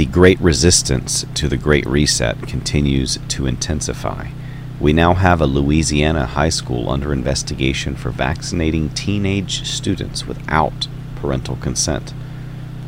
The great resistance to the Great Reset continues to intensify. We now have a Louisiana high school under investigation for vaccinating teenage students without parental consent.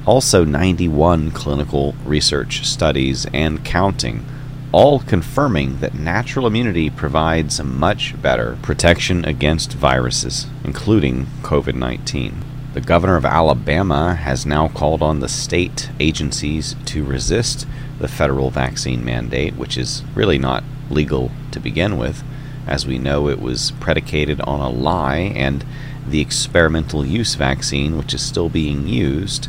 Also, 91 clinical research studies and counting, all confirming that natural immunity provides much better protection against viruses, including COVID 19. The governor of Alabama has now called on the state agencies to resist the federal vaccine mandate, which is really not legal to begin with. As we know, it was predicated on a lie, and the experimental use vaccine, which is still being used,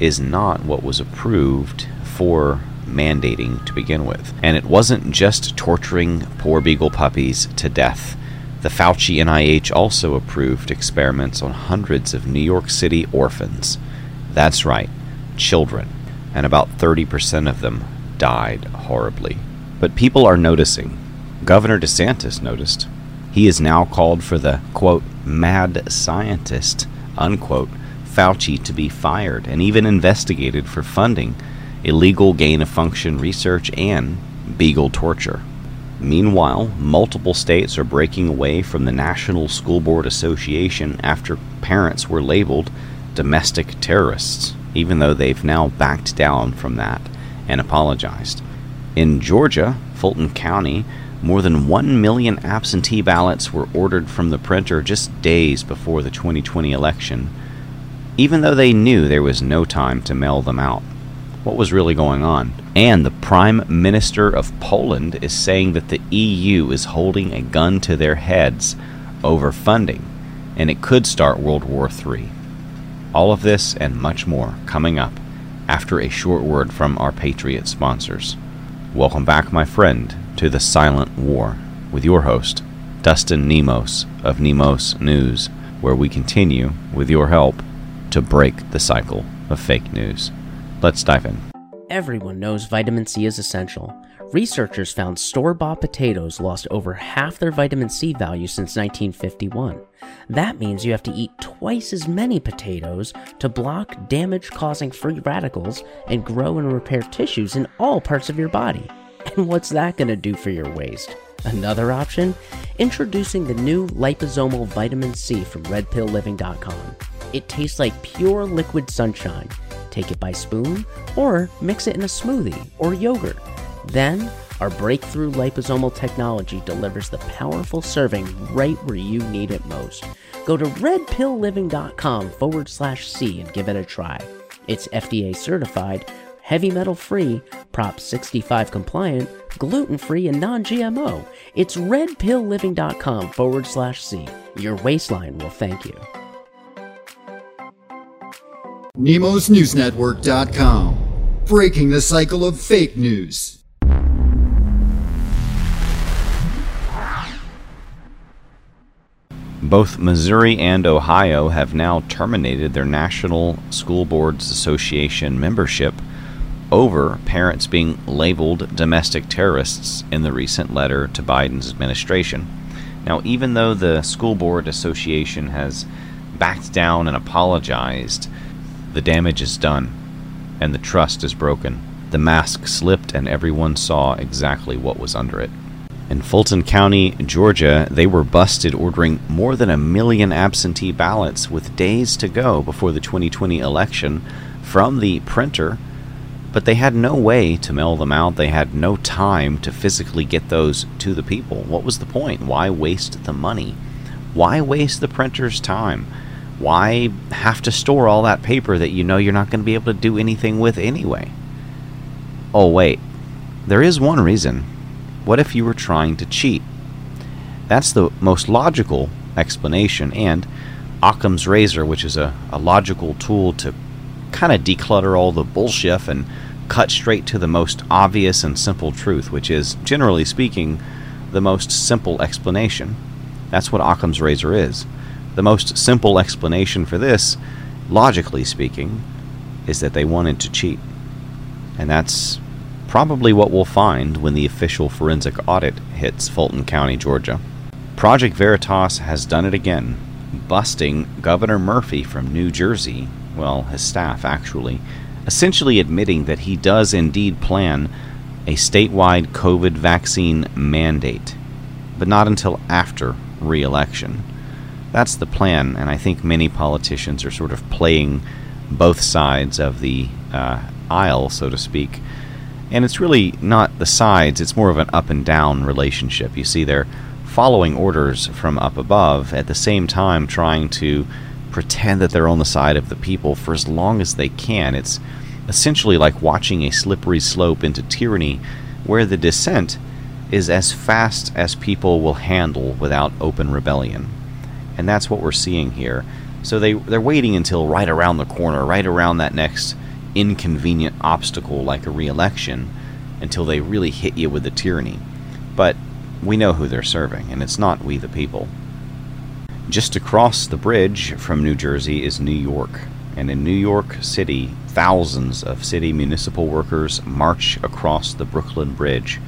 is not what was approved for mandating to begin with. And it wasn't just torturing poor beagle puppies to death. The Fauci NIH also approved experiments on hundreds of New York City orphans. That's right, children. And about 30% of them died horribly. But people are noticing. Governor DeSantis noticed. He has now called for the, quote, mad scientist, unquote, Fauci to be fired and even investigated for funding illegal gain of function research and beagle torture. Meanwhile, multiple states are breaking away from the National School Board Association after parents were labeled domestic terrorists, even though they've now backed down from that and apologized. In Georgia, Fulton County, more than 1 million absentee ballots were ordered from the printer just days before the 2020 election, even though they knew there was no time to mail them out what was really going on. And the Prime Minister of Poland is saying that the EU is holding a gun to their heads over funding, and it could start World War III. All of this and much more coming up after a short word from our Patriot sponsors. Welcome back, my friend, to the Silent War with your host, Dustin Nemos of Nemos News, where we continue, with your help, to break the cycle of fake news. Let's dive in. Everyone knows vitamin C is essential. Researchers found store bought potatoes lost over half their vitamin C value since 1951. That means you have to eat twice as many potatoes to block damage causing free radicals and grow and repair tissues in all parts of your body. And what's that going to do for your waist? Another option? Introducing the new liposomal vitamin C from redpillliving.com. It tastes like pure liquid sunshine Take it by spoon or mix it in a smoothie or yogurt. Then, our breakthrough liposomal technology delivers the powerful serving right where you need it most. Go to redpillliving.com forward slash C and give it a try. It's FDA certified, heavy metal free, Prop 65 compliant, gluten free, and non GMO. It's redpillliving.com forward slash C. Your waistline will thank you. NemosNewsNetwork.com. Breaking the cycle of fake news. Both Missouri and Ohio have now terminated their National School Boards Association membership over parents being labeled domestic terrorists in the recent letter to Biden's administration. Now, even though the School Board Association has backed down and apologized, the damage is done, and the trust is broken. The mask slipped, and everyone saw exactly what was under it. In Fulton County, Georgia, they were busted ordering more than a million absentee ballots with days to go before the 2020 election from the printer, but they had no way to mail them out. They had no time to physically get those to the people. What was the point? Why waste the money? Why waste the printer's time? Why have to store all that paper that you know you're not going to be able to do anything with anyway? Oh, wait. There is one reason. What if you were trying to cheat? That's the most logical explanation, and Occam's razor, which is a, a logical tool to kind of declutter all the bullshit and cut straight to the most obvious and simple truth, which is, generally speaking, the most simple explanation. That's what Occam's razor is. The most simple explanation for this, logically speaking, is that they wanted to cheat. And that's probably what we'll find when the official forensic audit hits Fulton County, Georgia. Project Veritas has done it again, busting Governor Murphy from New Jersey, well, his staff actually, essentially admitting that he does indeed plan a statewide COVID vaccine mandate, but not until after re election. That's the plan, and I think many politicians are sort of playing both sides of the uh, aisle, so to speak. And it's really not the sides, it's more of an up and down relationship. You see, they're following orders from up above at the same time trying to pretend that they're on the side of the people for as long as they can. It's essentially like watching a slippery slope into tyranny where the descent is as fast as people will handle without open rebellion. And that's what we're seeing here. So they they're waiting until right around the corner, right around that next inconvenient obstacle like a re-election until they really hit you with the tyranny. But we know who they're serving, and it's not we the people. Just across the bridge from New Jersey is New York, and in New York City, thousands of city municipal workers march across the Brooklyn Bridge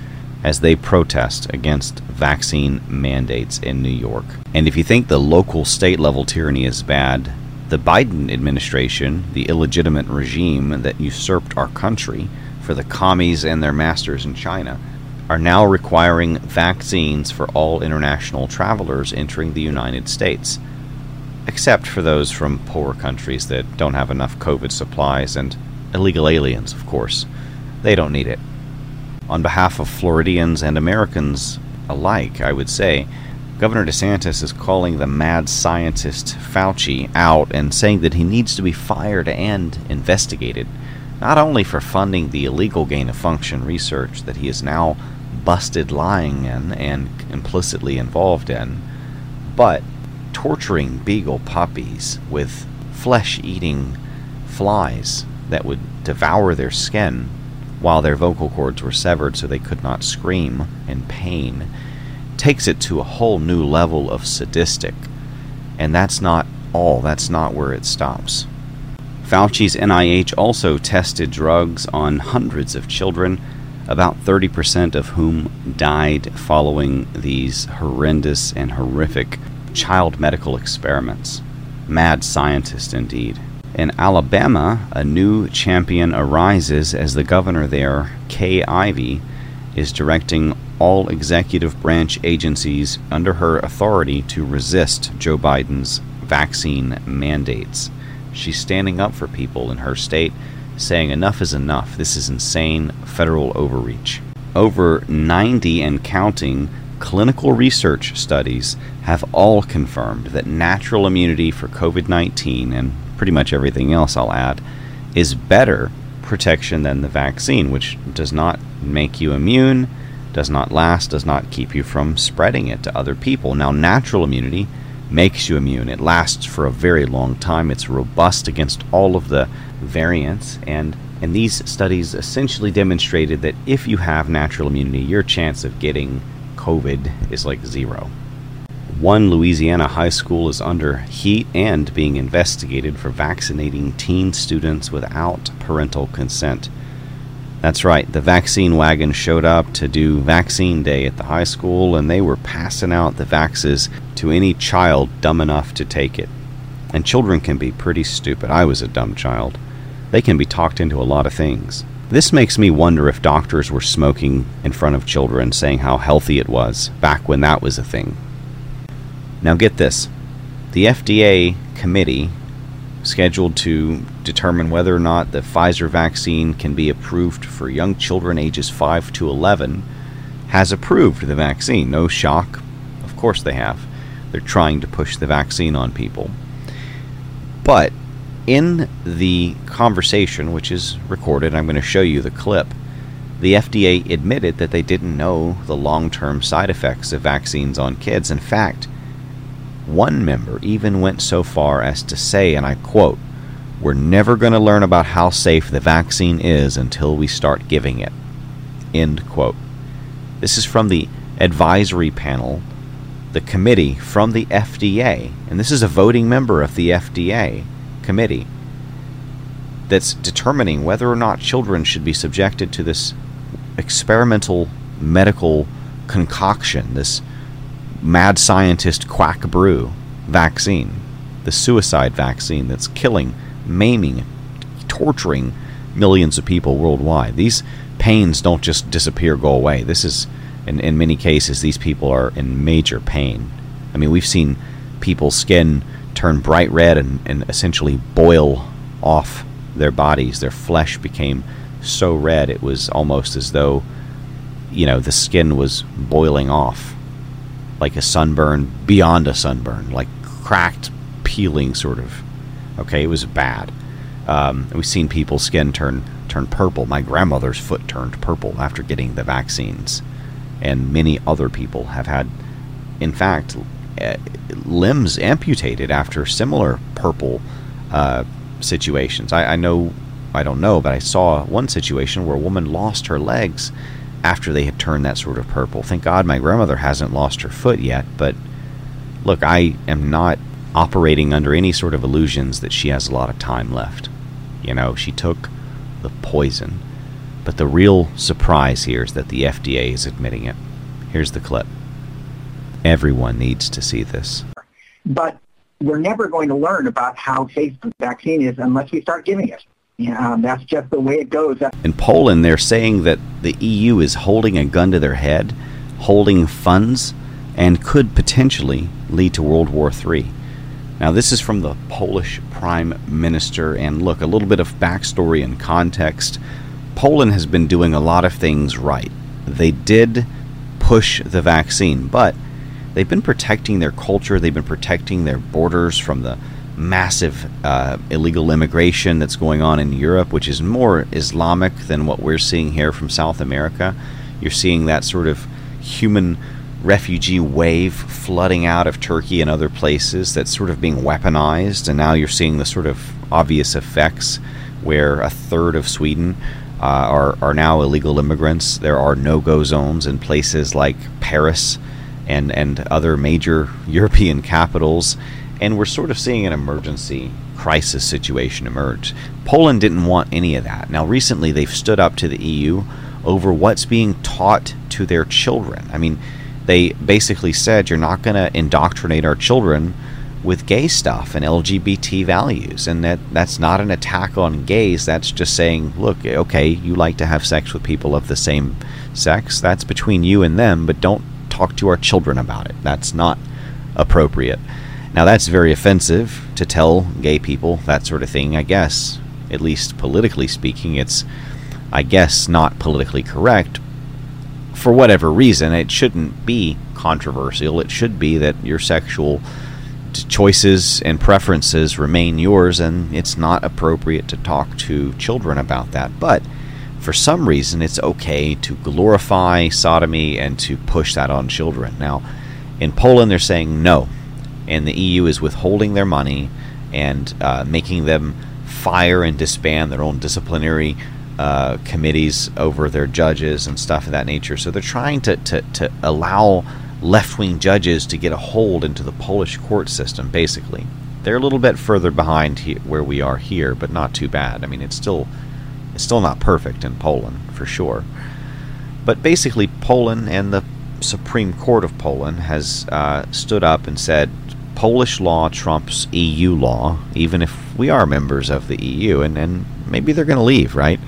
as they protest against vaccine mandates in New York. And if you think the local state level tyranny is bad, the Biden administration, the illegitimate regime that usurped our country for the commies and their masters in China, are now requiring vaccines for all international travelers entering the United States, except for those from poorer countries that don't have enough COVID supplies and illegal aliens, of course. They don't need it. On behalf of Floridians and Americans alike, I would say, Governor DeSantis is calling the mad scientist Fauci out and saying that he needs to be fired and investigated, not only for funding the illegal gain of function research that he is now busted lying in and implicitly involved in, but torturing beagle puppies with flesh eating flies that would devour their skin while their vocal cords were severed so they could not scream in pain takes it to a whole new level of sadistic. And that's not all, that's not where it stops. Fauci's NIH also tested drugs on hundreds of children, about 30% of whom died following these horrendous and horrific child medical experiments. Mad scientist indeed. In Alabama, a new champion arises as the governor there, Kay Ivey, is directing all executive branch agencies under her authority to resist Joe Biden's vaccine mandates. She's standing up for people in her state, saying enough is enough. This is insane federal overreach. Over 90 and counting clinical research studies have all confirmed that natural immunity for COVID 19 and pretty much everything else I'll add is better protection than the vaccine, which does not make you immune does not last, does not keep you from spreading it to other people. Now, natural immunity makes you immune. It lasts for a very long time. It's robust against all of the variants and and these studies essentially demonstrated that if you have natural immunity, your chance of getting COVID is like zero. One Louisiana high school is under heat and being investigated for vaccinating teen students without parental consent. That's right, the vaccine wagon showed up to do vaccine day at the high school, and they were passing out the vaxes to any child dumb enough to take it. And children can be pretty stupid. I was a dumb child. They can be talked into a lot of things. This makes me wonder if doctors were smoking in front of children, saying how healthy it was back when that was a thing. Now, get this the FDA committee scheduled to determine whether or not the Pfizer vaccine can be approved for young children ages 5 to 11 has approved the vaccine. No shock. Of course they have. They're trying to push the vaccine on people. But in the conversation, which is recorded, I'm going to show you the clip. The FDA admitted that they didn't know the long term side effects of vaccines on kids. In fact, one member even went so far as to say, and I quote, We're never going to learn about how safe the vaccine is until we start giving it. End quote. This is from the advisory panel, the committee from the FDA, and this is a voting member of the FDA committee that's determining whether or not children should be subjected to this experimental medical concoction, this mad scientist quack brew vaccine, the suicide vaccine that's killing, maiming, torturing millions of people worldwide. These pains don't just disappear, go away. This is, in, in many cases, these people are in major pain. I mean, we've seen people's skin turn bright red and, and essentially boil off their bodies. Their flesh became so red it was almost as though, you know, the skin was boiling off. Like a sunburn beyond a sunburn, like cracked, peeling sort of. Okay, it was bad. Um, we've seen people's skin turn turn purple. My grandmother's foot turned purple after getting the vaccines, and many other people have had, in fact, uh, limbs amputated after similar purple uh, situations. I, I know, I don't know, but I saw one situation where a woman lost her legs after they had turned that sort of purple. Thank God my grandmother hasn't lost her foot yet, but look, I am not operating under any sort of illusions that she has a lot of time left. You know, she took the poison. But the real surprise here is that the FDA is admitting it. Here's the clip. Everyone needs to see this. But we're never going to learn about how safe the vaccine is unless we start giving it. Yeah, that's just the way it goes. In Poland, they're saying that the EU is holding a gun to their head, holding funds, and could potentially lead to World War III. Now, this is from the Polish Prime Minister, and look, a little bit of backstory and context. Poland has been doing a lot of things right. They did push the vaccine, but they've been protecting their culture, they've been protecting their borders from the massive uh, illegal immigration that's going on in Europe, which is more Islamic than what we're seeing here from South America. You're seeing that sort of human refugee wave flooding out of Turkey and other places that's sort of being weaponized, and now you're seeing the sort of obvious effects where a third of Sweden uh, are, are now illegal immigrants. There are no go zones in places like Paris and and other major European capitals, and we're sort of seeing an emergency crisis situation emerge. Poland didn't want any of that. Now, recently they've stood up to the EU over what's being taught to their children. I mean, they basically said you're not going to indoctrinate our children with gay stuff and LGBT values, and that that's not an attack on gays. That's just saying, look, okay, you like to have sex with people of the same sex. That's between you and them, but don't talk to our children about it. That's not appropriate. Now, that's very offensive to tell gay people that sort of thing, I guess. At least politically speaking, it's, I guess, not politically correct. For whatever reason, it shouldn't be controversial. It should be that your sexual choices and preferences remain yours, and it's not appropriate to talk to children about that. But for some reason, it's okay to glorify sodomy and to push that on children. Now, in Poland, they're saying no, and the EU is withholding their money and uh, making them fire and disband their own disciplinary uh, committees over their judges and stuff of that nature. So they're trying to, to, to allow left wing judges to get a hold into the Polish court system, basically. They're a little bit further behind he- where we are here, but not too bad. I mean, it's still it's still not perfect in Poland, for sure. But basically, Poland and the Supreme Court of Poland has uh, stood up and said Polish law trumps EU law, even if we are members of the EU, and, and maybe they're going to leave, right?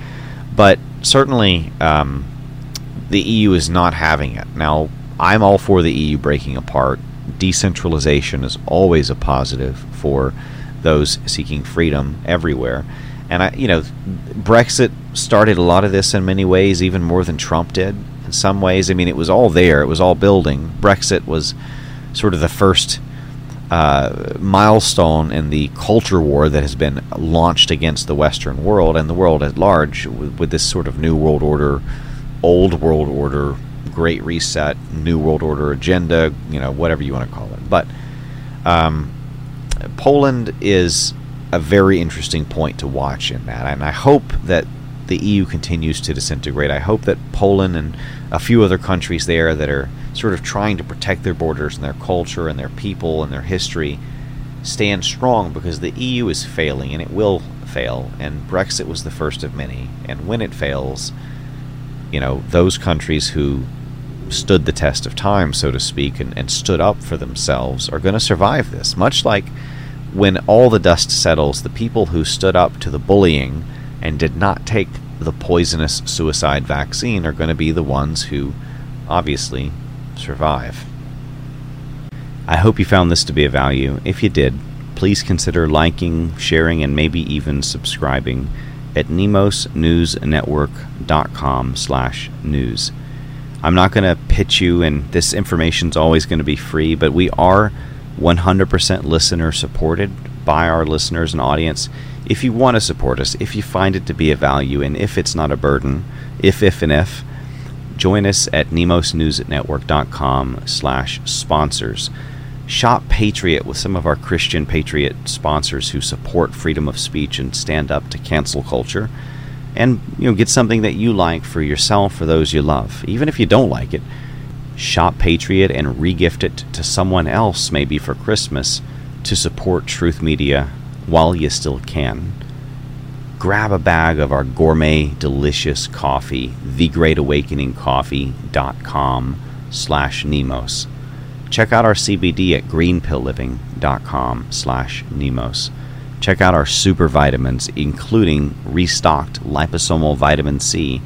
But certainly, um, the EU is not having it. Now, I'm all for the EU breaking apart. Decentralization is always a positive for those seeking freedom everywhere. And I, you know, Brexit started a lot of this in many ways, even more than Trump did. In some ways, I mean, it was all there; it was all building. Brexit was sort of the first uh, milestone in the culture war that has been launched against the Western world and the world at large with, with this sort of new world order, old world order, great reset, new world order agenda, you know, whatever you want to call it. But um, Poland is a very interesting point to watch in that. And I hope that the EU continues to disintegrate. I hope that Poland and a few other countries there that are sort of trying to protect their borders and their culture and their people and their history stand strong because the EU is failing and it will fail. And Brexit was the first of many. And when it fails, you know, those countries who stood the test of time, so to speak, and, and stood up for themselves are going to survive this. Much like when all the dust settles, the people who stood up to the bullying and did not take the poisonous suicide vaccine are going to be the ones who obviously survive. I hope you found this to be of value. If you did, please consider liking, sharing, and maybe even subscribing at nemosnewsnetwork.com slash news. I'm not going to pitch you, and this information is always going to be free, but we are 100% listener supported by our listeners and audience. If you want to support us, if you find it to be a value, and if it's not a burden, if, if, and if, join us at nemosnewsnetwork.com slash sponsors. Shop Patriot with some of our Christian Patriot sponsors who support freedom of speech and stand up to cancel culture. And you know, get something that you like for yourself for those you love. Even if you don't like it, shop Patriot and regift it to someone else maybe for Christmas to support Truth Media while you still can. Grab a bag of our gourmet delicious coffee, thegreatawakeningcoffee.com slash Nemos Check out our CBD at greenpillliving.com slash Nemos. Check out our super vitamins, including restocked liposomal vitamin C,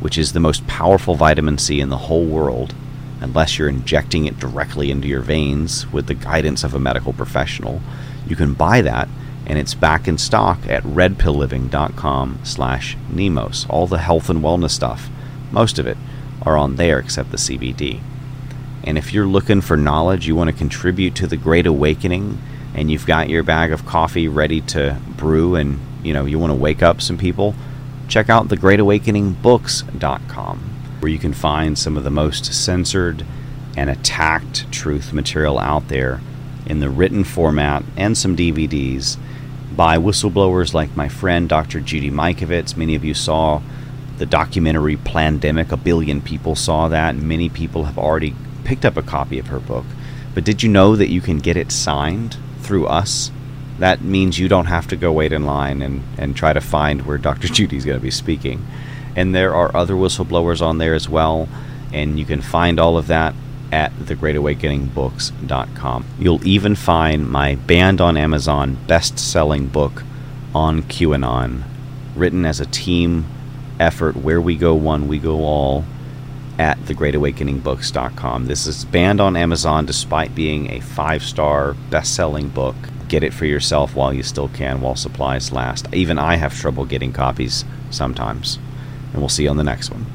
which is the most powerful vitamin C in the whole world, unless you're injecting it directly into your veins with the guidance of a medical professional. You can buy that, and it's back in stock at redpillliving.com slash Nemos. All the health and wellness stuff, most of it, are on there except the CBD. And if you're looking for knowledge, you want to contribute to the Great Awakening, and you've got your bag of coffee ready to brew, and you know you want to wake up some people, check out thegreatawakeningbooks.com, where you can find some of the most censored and attacked truth material out there in the written format and some DVDs by whistleblowers like my friend Dr. Judy Mikovits. Many of you saw the documentary Plandemic. A billion people saw that. Many people have already picked up a copy of her book. But did you know that you can get it signed through us? That means you don't have to go wait in line and, and try to find where Dr. Judy's going to be speaking. And there are other whistleblowers on there as well, and you can find all of that at thegreatawakeningbooks.com. You'll even find my banned on Amazon best selling book on QAnon, written as a team effort where we go one, we go all at thegreatawakeningbooks.com. This is banned on Amazon despite being a five star best selling book. Get it for yourself while you still can, while supplies last. Even I have trouble getting copies sometimes. And we'll see you on the next one.